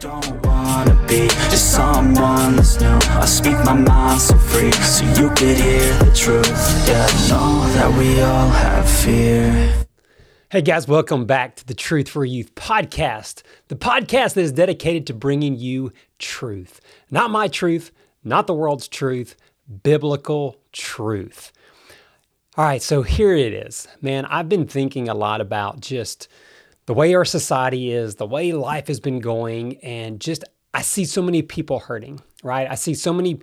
don't wanna be just someone that's new. I speak my mind so free, so you could hear the truth. Yeah, I know that we all have fear. Hey guys, welcome back to the Truth for Youth podcast, the podcast that is dedicated to bringing you truth. Not my truth, not the world's truth, biblical truth. All right, so here it is. Man, I've been thinking a lot about just the way our society is, the way life has been going, and just I see so many people hurting, right? I see so many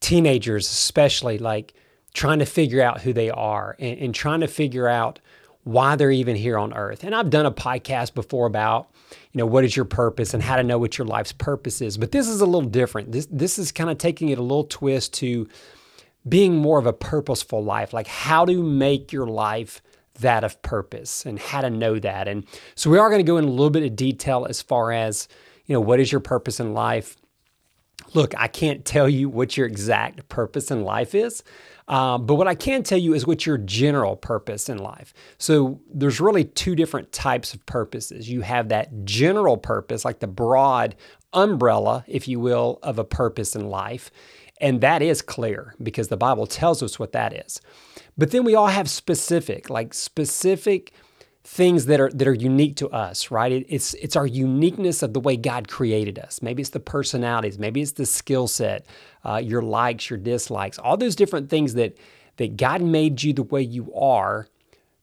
teenagers, especially, like trying to figure out who they are and, and trying to figure out why they're even here on earth. And I've done a podcast before about, you know, what is your purpose and how to know what your life's purpose is. But this is a little different. This this is kind of taking it a little twist to being more of a purposeful life, like how to make your life that of purpose and how to know that. And so we are going to go in a little bit of detail as far as, you know, what is your purpose in life? Look, I can't tell you what your exact purpose in life is, um, but what I can tell you is what your general purpose in life. So there's really two different types of purposes. You have that general purpose, like the broad umbrella, if you will, of a purpose in life. And that is clear because the Bible tells us what that is. But then we all have specific, like specific things that are that are unique to us, right? It, it's it's our uniqueness of the way God created us. Maybe it's the personalities, maybe it's the skill set, uh, your likes, your dislikes, all those different things that that God made you the way you are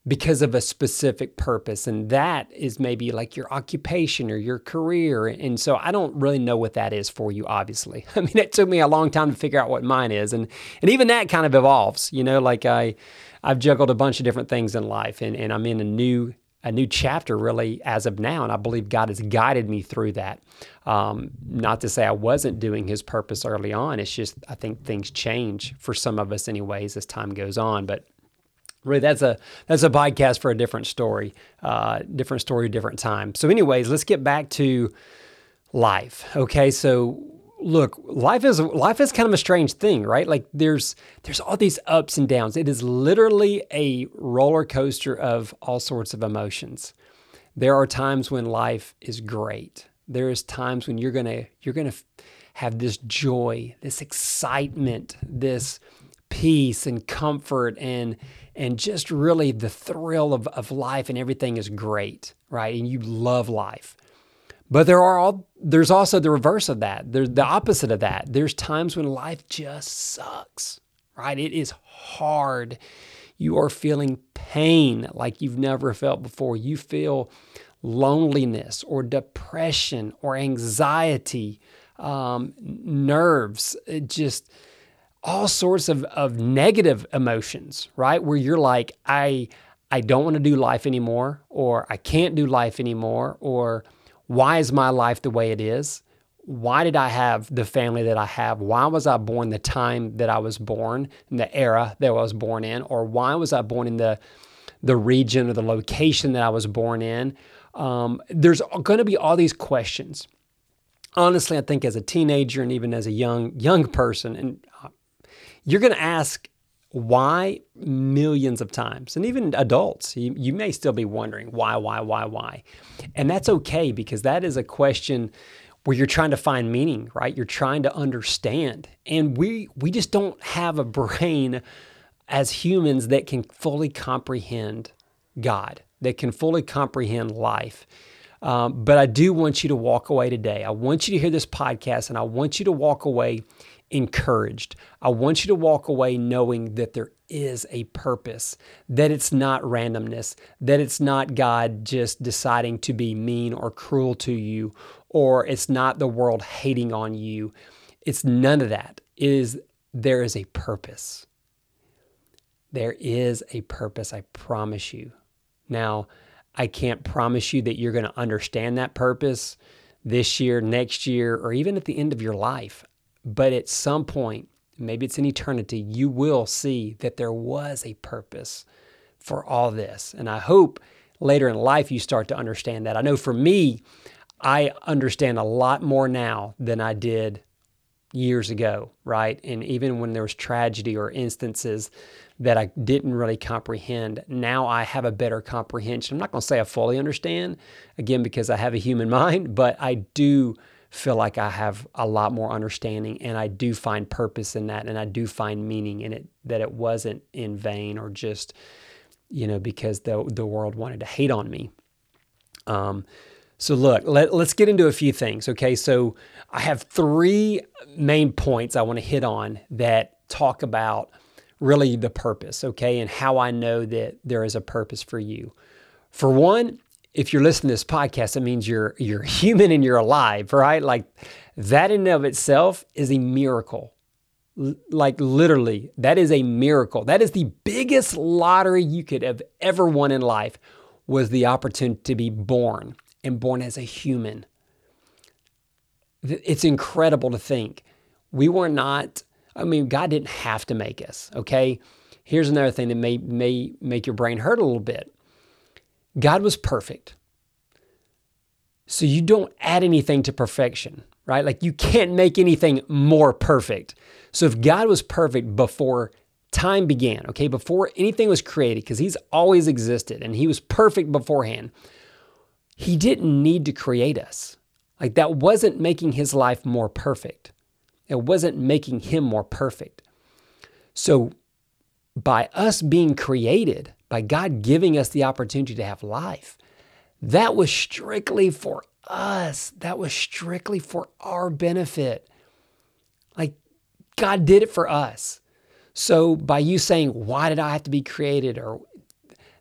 because of a specific purpose. And that is maybe like your occupation or your career. And so I don't really know what that is for you, obviously. I mean, it took me a long time to figure out what mine is. And and even that kind of evolves, you know, like I I've juggled a bunch of different things in life and, and I'm in a new a new chapter really as of now. And I believe God has guided me through that. Um, not to say I wasn't doing his purpose early on. It's just I think things change for some of us anyways as time goes on. But really that's a that's a podcast for a different story uh, different story different time. So anyways let's get back to life okay? So look life is life is kind of a strange thing right? Like there's there's all these ups and downs. It is literally a roller coaster of all sorts of emotions. There are times when life is great. There is times when you're gonna you're gonna have this joy this excitement this peace and comfort and and just really the thrill of, of life and everything is great, right? And you love life. But there are all there's also the reverse of that. There's the opposite of that. There's times when life just sucks, right? It is hard. You are feeling pain like you've never felt before. You feel loneliness or depression or anxiety, um, nerves. It just all sorts of, of negative emotions, right? Where you're like, I I don't want to do life anymore, or I can't do life anymore, or why is my life the way it is? Why did I have the family that I have? Why was I born the time that I was born, in the era that I was born in, or why was I born in the the region or the location that I was born in? Um, there's going to be all these questions. Honestly, I think as a teenager and even as a young young person, and you're going to ask why millions of times. And even adults, you, you may still be wondering why, why, why, why. And that's okay because that is a question where you're trying to find meaning, right? You're trying to understand. And we we just don't have a brain as humans that can fully comprehend God, that can fully comprehend life. Um, but I do want you to walk away today. I want you to hear this podcast and I want you to walk away encouraged. I want you to walk away knowing that there is a purpose, that it's not randomness, that it's not God just deciding to be mean or cruel to you, or it's not the world hating on you. It's none of that. It is there is a purpose. There is a purpose, I promise you. Now, I can't promise you that you're going to understand that purpose this year, next year, or even at the end of your life. But at some point, maybe it's in eternity, you will see that there was a purpose for all this. And I hope later in life you start to understand that. I know for me, I understand a lot more now than I did years ago, right? And even when there was tragedy or instances that I didn't really comprehend. Now I have a better comprehension. I'm not going to say I fully understand, again, because I have a human mind, but I do feel like I have a lot more understanding and I do find purpose in that and I do find meaning in it that it wasn't in vain or just you know because the the world wanted to hate on me. Um so look let, let's get into a few things okay? So I have three main points I want to hit on that talk about really the purpose okay? And how I know that there is a purpose for you. For one if you're listening to this podcast, it means you're you're human and you're alive, right? Like that in and of itself is a miracle. L- like literally, that is a miracle. That is the biggest lottery you could have ever won in life was the opportunity to be born and born as a human. It's incredible to think. We were not, I mean, God didn't have to make us, okay? Here's another thing that may may make your brain hurt a little bit God was perfect. So you don't add anything to perfection, right? Like you can't make anything more perfect. So if God was perfect before time began, okay, before anything was created, because He's always existed and He was perfect beforehand, He didn't need to create us. Like that wasn't making His life more perfect. It wasn't making Him more perfect. So by us being created, by God giving us the opportunity to have life. That was strictly for us. That was strictly for our benefit. Like God did it for us. So by you saying, why did I have to be created? Or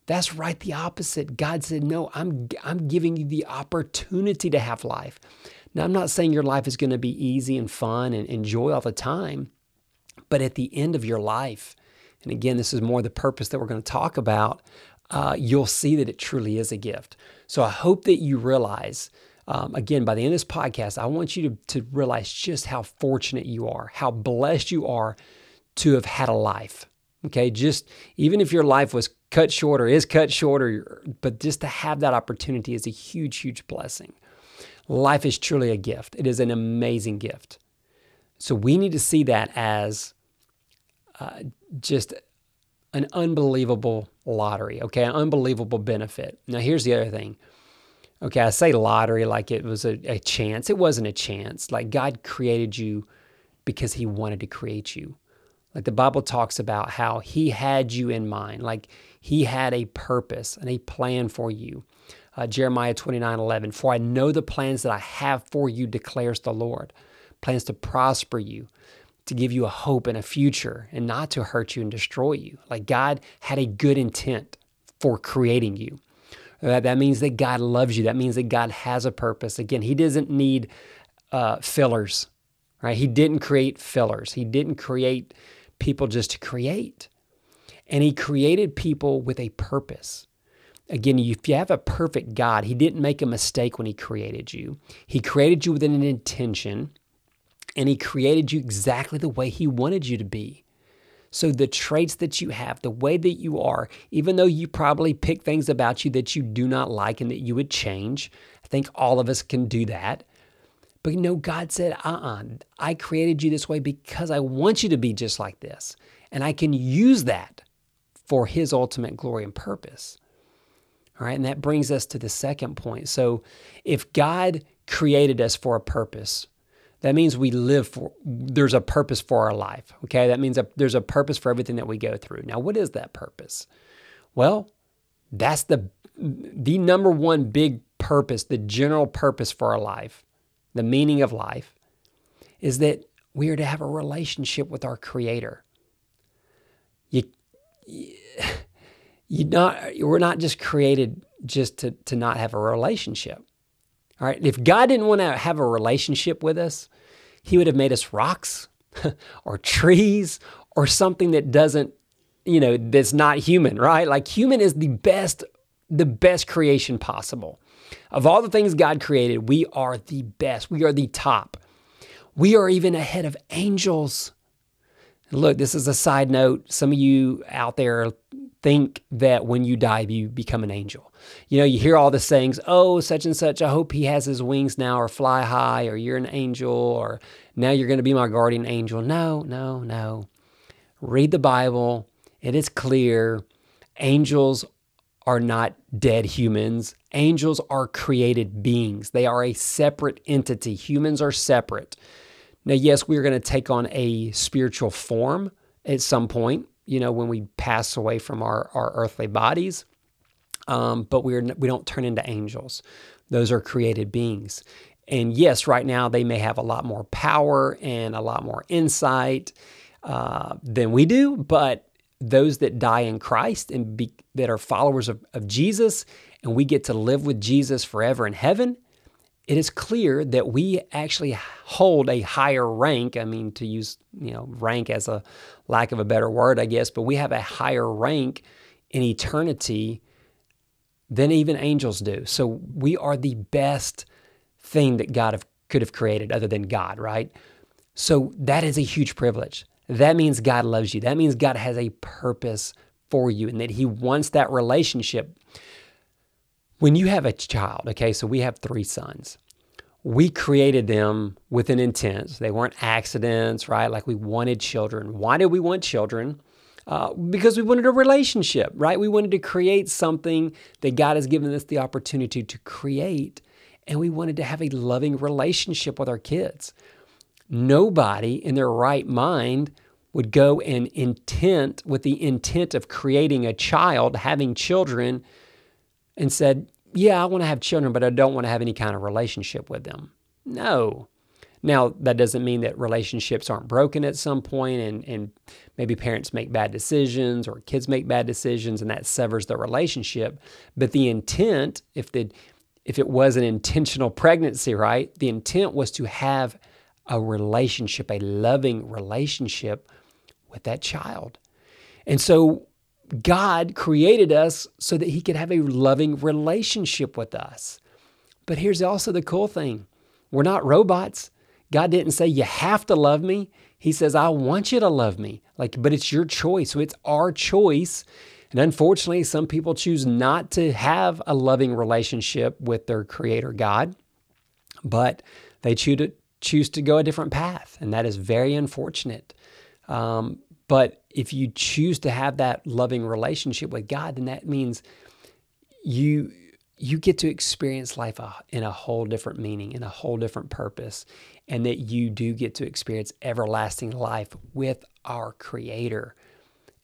that's right the opposite. God said, no, I'm, I'm giving you the opportunity to have life. Now, I'm not saying your life is going to be easy and fun and enjoy all the time, but at the end of your life, and again, this is more the purpose that we're going to talk about, uh, you'll see that it truly is a gift. So I hope that you realize, um, again, by the end of this podcast, I want you to, to realize just how fortunate you are, how blessed you are to have had a life. Okay, just even if your life was cut short or is cut short, or, but just to have that opportunity is a huge, huge blessing. Life is truly a gift, it is an amazing gift. So we need to see that as uh, just an unbelievable lottery, okay? An unbelievable benefit. Now, here's the other thing. Okay, I say lottery like it was a, a chance. It wasn't a chance. Like God created you because He wanted to create you. Like the Bible talks about how He had you in mind, like He had a purpose and a plan for you. Uh, Jeremiah 29 11, for I know the plans that I have for you, declares the Lord plans to prosper you, to give you a hope and a future and not to hurt you and destroy you. Like God had a good intent for creating you. that means that God loves you. That means that God has a purpose. Again, He doesn't need uh, fillers, right? He didn't create fillers. He didn't create people just to create. And He created people with a purpose. Again, if you have a perfect God, He didn't make a mistake when He created you. He created you with an intention and He created you exactly the way He wanted you to be. So, the traits that you have, the way that you are, even though you probably pick things about you that you do not like and that you would change, I think all of us can do that. But you know, God said, uh uh-uh, uh I created you this way because I want you to be just like this. And I can use that for His ultimate glory and purpose. All right, and that brings us to the second point. So, if God created us for a purpose, that means we live for, there's a purpose for our life. Okay. That means there's a purpose for everything that we go through. Now, what is that purpose? Well, that's the, the number one big purpose, the general purpose for our life, the meaning of life is that we are to have a relationship with our creator. You, you not, we're not just created just to, to not have a relationship. All right. If God didn't want to have a relationship with us, He would have made us rocks or trees or something that doesn't, you know, that's not human, right? Like human is the best, the best creation possible. Of all the things God created, we are the best. We are the top. We are even ahead of angels. Look, this is a side note. Some of you out there think that when you die, you become an angel. You know, you hear all the sayings, oh, such and such, I hope he has his wings now, or fly high, or you're an angel, or now you're going to be my guardian angel. No, no, no. Read the Bible. it is clear angels are not dead humans. Angels are created beings, they are a separate entity. Humans are separate. Now, yes, we're going to take on a spiritual form at some point, you know, when we pass away from our, our earthly bodies, um, but we're, we don't turn into angels. Those are created beings. And yes, right now they may have a lot more power and a lot more insight uh, than we do, but those that die in Christ and be, that are followers of, of Jesus, and we get to live with Jesus forever in heaven, it is clear that we actually hold a higher rank. I mean, to use you know rank as a lack of a better word, I guess, but we have a higher rank in eternity than even angels do. So we are the best thing that God have, could have created, other than God, right? So that is a huge privilege. That means God loves you. That means God has a purpose for you, and that He wants that relationship when you have a child, okay, so we have three sons. We created them with an intent. They weren't accidents, right? Like we wanted children. Why did we want children? Uh, because we wanted a relationship, right? We wanted to create something that God has given us the opportunity to create, and we wanted to have a loving relationship with our kids. Nobody in their right mind would go and intent with the intent of creating a child, having children, and said, Yeah, I want to have children, but I don't want to have any kind of relationship with them. No. Now, that doesn't mean that relationships aren't broken at some point and, and maybe parents make bad decisions or kids make bad decisions and that severs the relationship. But the intent, if the if it was an intentional pregnancy, right? The intent was to have a relationship, a loving relationship with that child. And so God created us so that He could have a loving relationship with us. But here's also the cool thing we're not robots. God didn't say, You have to love me. He says, I want you to love me. Like, but it's your choice. So it's our choice. And unfortunately, some people choose not to have a loving relationship with their creator God, but they choose to, choose to go a different path. And that is very unfortunate. Um, but if you choose to have that loving relationship with God, then that means you you get to experience life in a whole different meaning, in a whole different purpose, and that you do get to experience everlasting life with our Creator.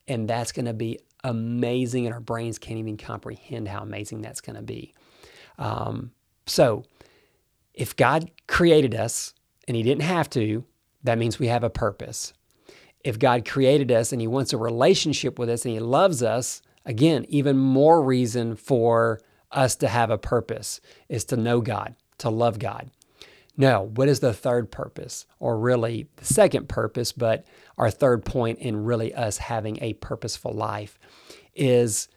And that's going to be amazing, and our brains can't even comprehend how amazing that's going to be. Um, so, if God created us and He didn't have to, that means we have a purpose if God created us and He wants a relationship with us and He loves us, again, even more reason for us to have a purpose is to know God, to love God. Now, what is the third purpose, or really the second purpose, but our third point in really us having a purposeful life is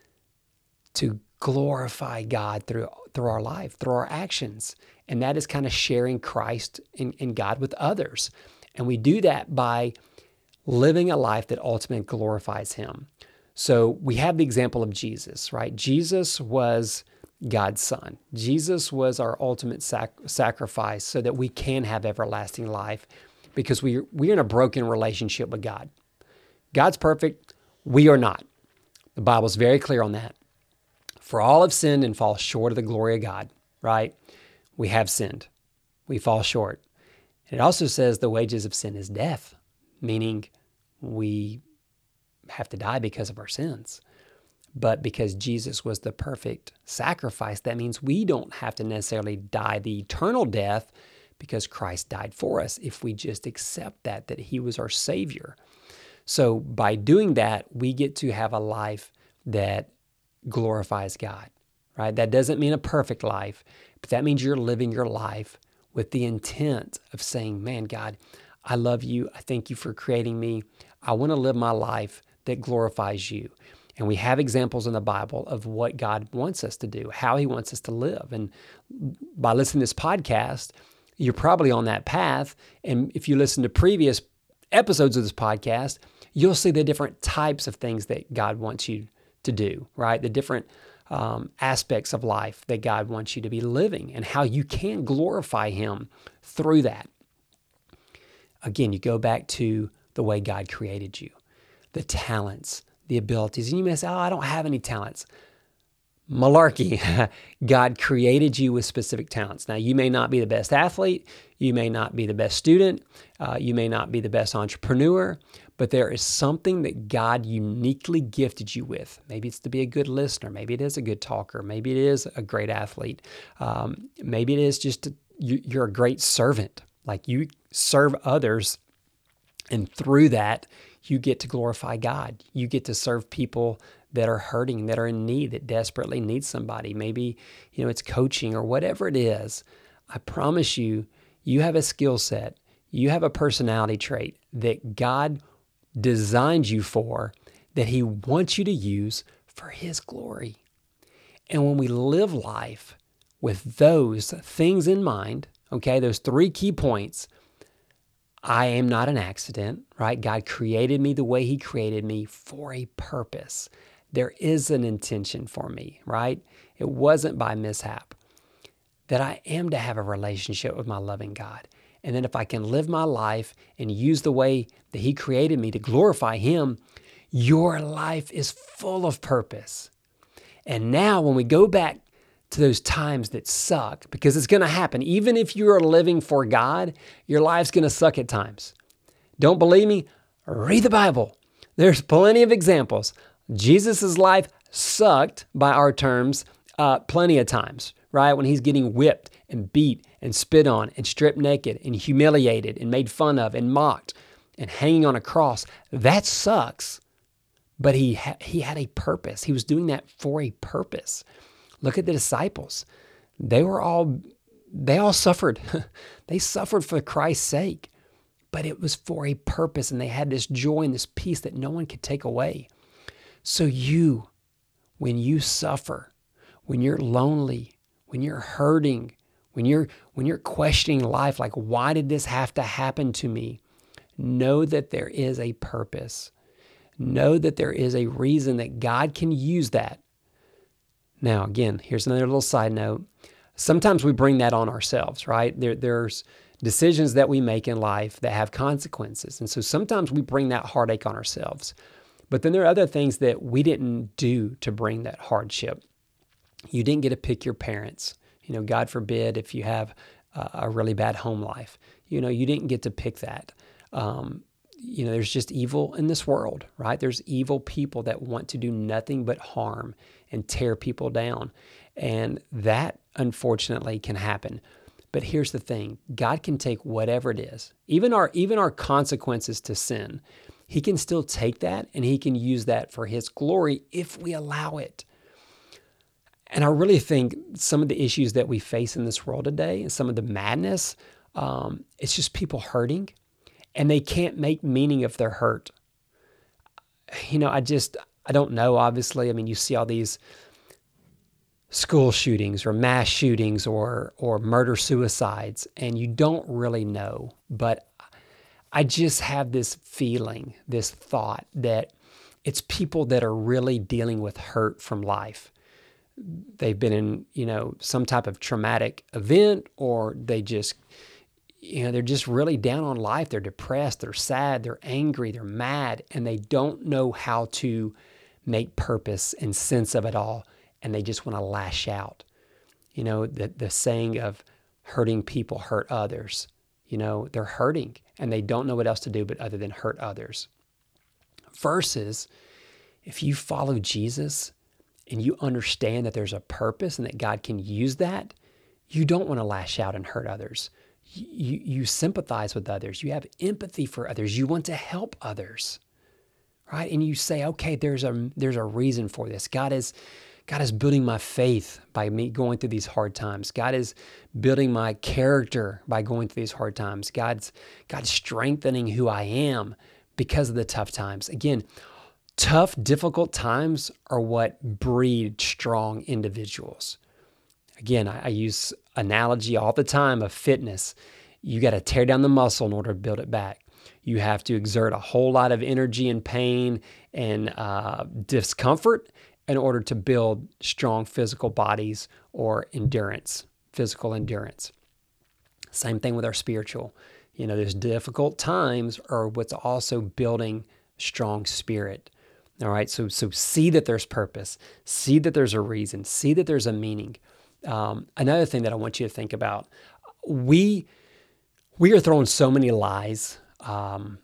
to glorify God through, through our life, through our actions. And that is kind of sharing Christ and, and God with others. And we do that by living a life that ultimately glorifies Him. So we have the example of Jesus, right? Jesus was God's Son. Jesus was our ultimate sac- sacrifice so that we can have everlasting life because we, we're in a broken relationship with God. God's perfect, we are not. The Bible's very clear on that. For all have sinned and fall short of the glory of God, right? We have sinned. We fall short. It also says the wages of sin is death, meaning we have to die because of our sins. But because Jesus was the perfect sacrifice, that means we don't have to necessarily die the eternal death because Christ died for us if we just accept that, that He was our Savior. So by doing that, we get to have a life that glorifies God, right? That doesn't mean a perfect life, but that means you're living your life with the intent of saying, man, God, I love you. I thank you for creating me. I want to live my life that glorifies you. And we have examples in the Bible of what God wants us to do, how He wants us to live. And by listening to this podcast, you're probably on that path. And if you listen to previous episodes of this podcast, you'll see the different types of things that God wants you to do, right? The different um, aspects of life that God wants you to be living and how you can glorify Him through that. Again, you go back to the way God created you, the talents, the abilities. And you may say, oh, I don't have any talents. Malarkey. God created you with specific talents. Now, you may not be the best athlete, you may not be the best student, uh, you may not be the best entrepreneur, but there is something that God uniquely gifted you with. Maybe it's to be a good listener, maybe it is a good talker, maybe it is a great athlete, um, maybe it is just you, you're a great servant. Like you serve others, and through that, you get to glorify God. You get to serve people that are hurting, that are in need, that desperately need somebody. Maybe, you know, it's coaching or whatever it is. I promise you, you have a skill set, you have a personality trait that God designed you for, that He wants you to use for His glory. And when we live life with those things in mind, okay, those three key points, I am not an accident, right? God created me the way He created me for a purpose there is an intention for me, right? It wasn't by mishap. That I am to have a relationship with my loving God. And then if I can live my life and use the way that He created me to glorify Him, your life is full of purpose. And now, when we go back to those times that suck, because it's going to happen, even if you are living for God, your life's going to suck at times. Don't believe me? Read the Bible. There's plenty of examples Jesus' life sucked by our terms uh, plenty of times, right? When he's getting whipped and beat and spit on and stripped naked and humiliated and made fun of and mocked and hanging on a cross. That sucks. But he, ha- he had a purpose. He was doing that for a purpose. Look at the disciples. They were all, they all suffered. they suffered for Christ's sake, but it was for a purpose. And they had this joy and this peace that no one could take away. So, you, when you suffer, when you're lonely, when you're hurting, when you're when you're questioning life like why did this have to happen to me know that there is a purpose know that there is a reason that God can use that now again here's another little side note sometimes we bring that on ourselves right there, there's decisions that we make in life that have consequences and so sometimes we bring that heartache on ourselves but then there are other things that we didn't do to bring that hardship. You didn't get to pick your parents. You know, God forbid if you have a really bad home life. You know, you didn't get to pick that. Um, you know, there's just evil in this world, right? There's evil people that want to do nothing but harm and tear people down. And that, unfortunately, can happen. But here's the thing God can take whatever it is, even our, even our consequences to sin he can still take that and he can use that for his glory if we allow it. And I really think some of the issues that we face in this world today and some of the madness, um, it's just people hurting and they can't make meaning of their hurt. You know, I just, I don't know, obviously. I mean, you see all these school shootings or mass shootings or or murder suicides and you don't really know but I just have this feeling, this thought that it's people that are really dealing with hurt from life. They've been in, you know, some type of traumatic event or they just you know, they're just really down on life. They're depressed, they're sad, they're angry, they're mad, and they don't know how to make purpose and sense of it all. And they just want to lash out. You know, the, the saying of hurting people hurt others. You know, they're hurting and they don't know what else to do but other than hurt others. Versus if you follow Jesus and you understand that there's a purpose and that God can use that, you don't want to lash out and hurt others. You, you sympathize with others. You have empathy for others. You want to help others, right? And you say, okay, there's a there's a reason for this. God is God is building my faith by me going through these hard times. God is building my character by going through these hard times. God's God's strengthening who I am because of the tough times. Again, tough, difficult times are what breed strong individuals. Again, I, I use analogy all the time of fitness. You got to tear down the muscle in order to build it back. You have to exert a whole lot of energy and pain and uh, discomfort in order to build strong physical bodies or endurance, physical endurance. Same thing with our spiritual. You know, there's difficult times or what's also building strong spirit. All right. So so see that there's purpose. See that there's a reason. See that there's a meaning. Um, another thing that I want you to think about: we we are throwing so many lies um,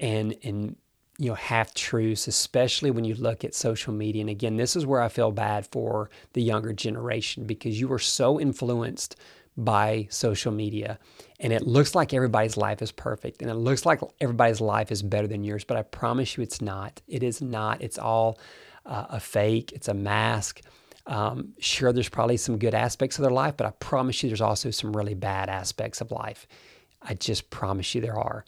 and and you know half truths, especially when you look at social media. And again, this is where I feel bad for the younger generation because you are so influenced by social media and it looks like everybody's life is perfect and it looks like everybody's life is better than yours but i promise you it's not. It is not. It's all uh, a fake. It's a mask. Um, sure there's probably some good aspects of their life but i promise you there's also some really bad aspects of life i just promise you there are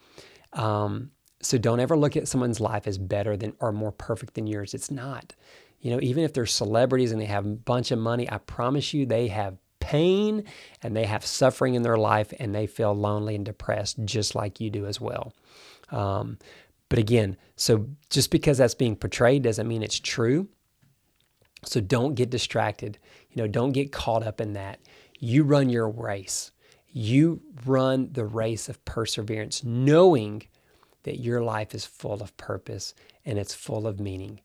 um, so don't ever look at someone's life as better than or more perfect than yours it's not you know even if they're celebrities and they have a bunch of money i promise you they have pain and they have suffering in their life and they feel lonely and depressed just like you do as well. Um, but again, so just because that's being portrayed doesn't mean it's true. So don't get distracted. You know, don't get caught up in that. You run your race. You run the race of perseverance, knowing that your life is full of purpose and it's full of meaning.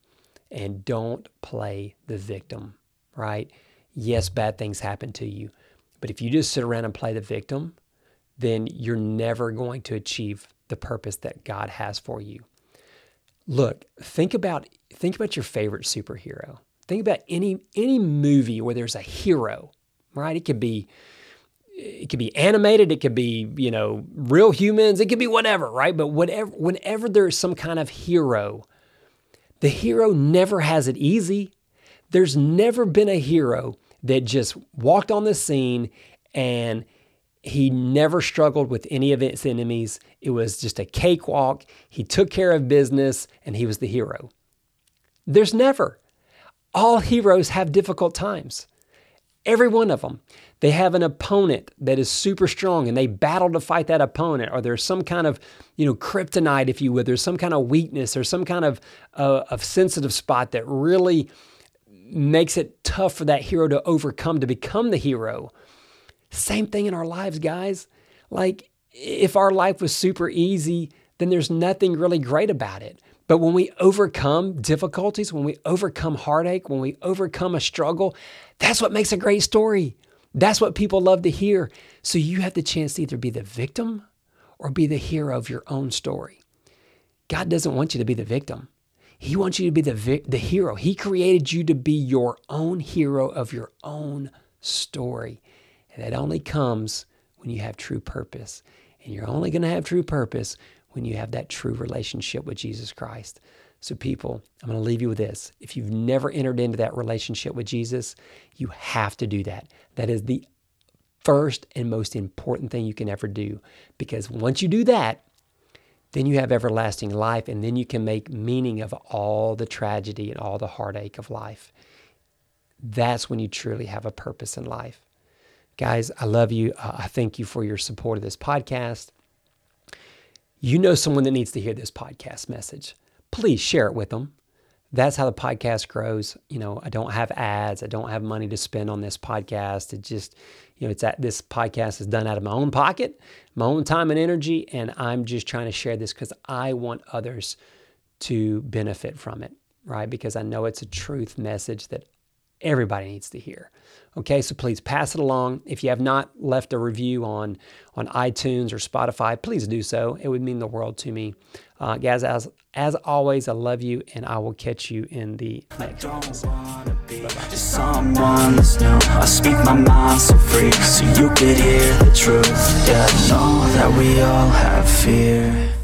And don't play the victim, right? yes, bad things happen to you. But if you just sit around and play the victim, then you're never going to achieve the purpose that God has for you. Look, think about think about your favorite superhero. Think about any any movie where there's a hero, right? It could be it could be animated, it could be, you know, real humans, it could be whatever, right? But whatever whenever there's some kind of hero, the hero never has it easy. There's never been a hero that just walked on the scene and he never struggled with any of its enemies. It was just a cakewalk. He took care of business and he was the hero. There's never. All heroes have difficult times. Every one of them. They have an opponent that is super strong and they battle to fight that opponent, or there's some kind of, you know, kryptonite, if you would. There's some kind of weakness or some kind of, uh, of sensitive spot that really makes it tough for that hero to overcome to become the hero. Same thing in our lives, guys. Like, if our life was super easy, then there's nothing really great about it. But when we overcome difficulties, when we overcome heartache, when we overcome a struggle, that's what makes a great story. That's what people love to hear. So you have the chance to either be the victim or be the hero of your own story. God doesn't want you to be the victim. He wants you to be the, the hero. He created you to be your own hero of your own story. And that only comes when you have true purpose. And you're only going to have true purpose when you have that true relationship with Jesus Christ. So, people, I'm going to leave you with this. If you've never entered into that relationship with Jesus, you have to do that. That is the first and most important thing you can ever do. Because once you do that, then you have everlasting life, and then you can make meaning of all the tragedy and all the heartache of life. That's when you truly have a purpose in life. Guys, I love you. Uh, I thank you for your support of this podcast. You know someone that needs to hear this podcast message. Please share it with them that's how the podcast grows. You know, I don't have ads. I don't have money to spend on this podcast. It just, you know, it's at this podcast is done out of my own pocket, my own time and energy, and I'm just trying to share this because I want others to benefit from it, right? Because I know it's a truth message that everybody needs to hear. Okay, so please pass it along. If you have not left a review on on iTunes or Spotify, please do so. It would mean the world to me. Uh, guys, as as always, I love you, and I will catch you in the next one. Just someone that's new. I speak my mind so free, so you could hear the truth. Yeah, know that we all have fear.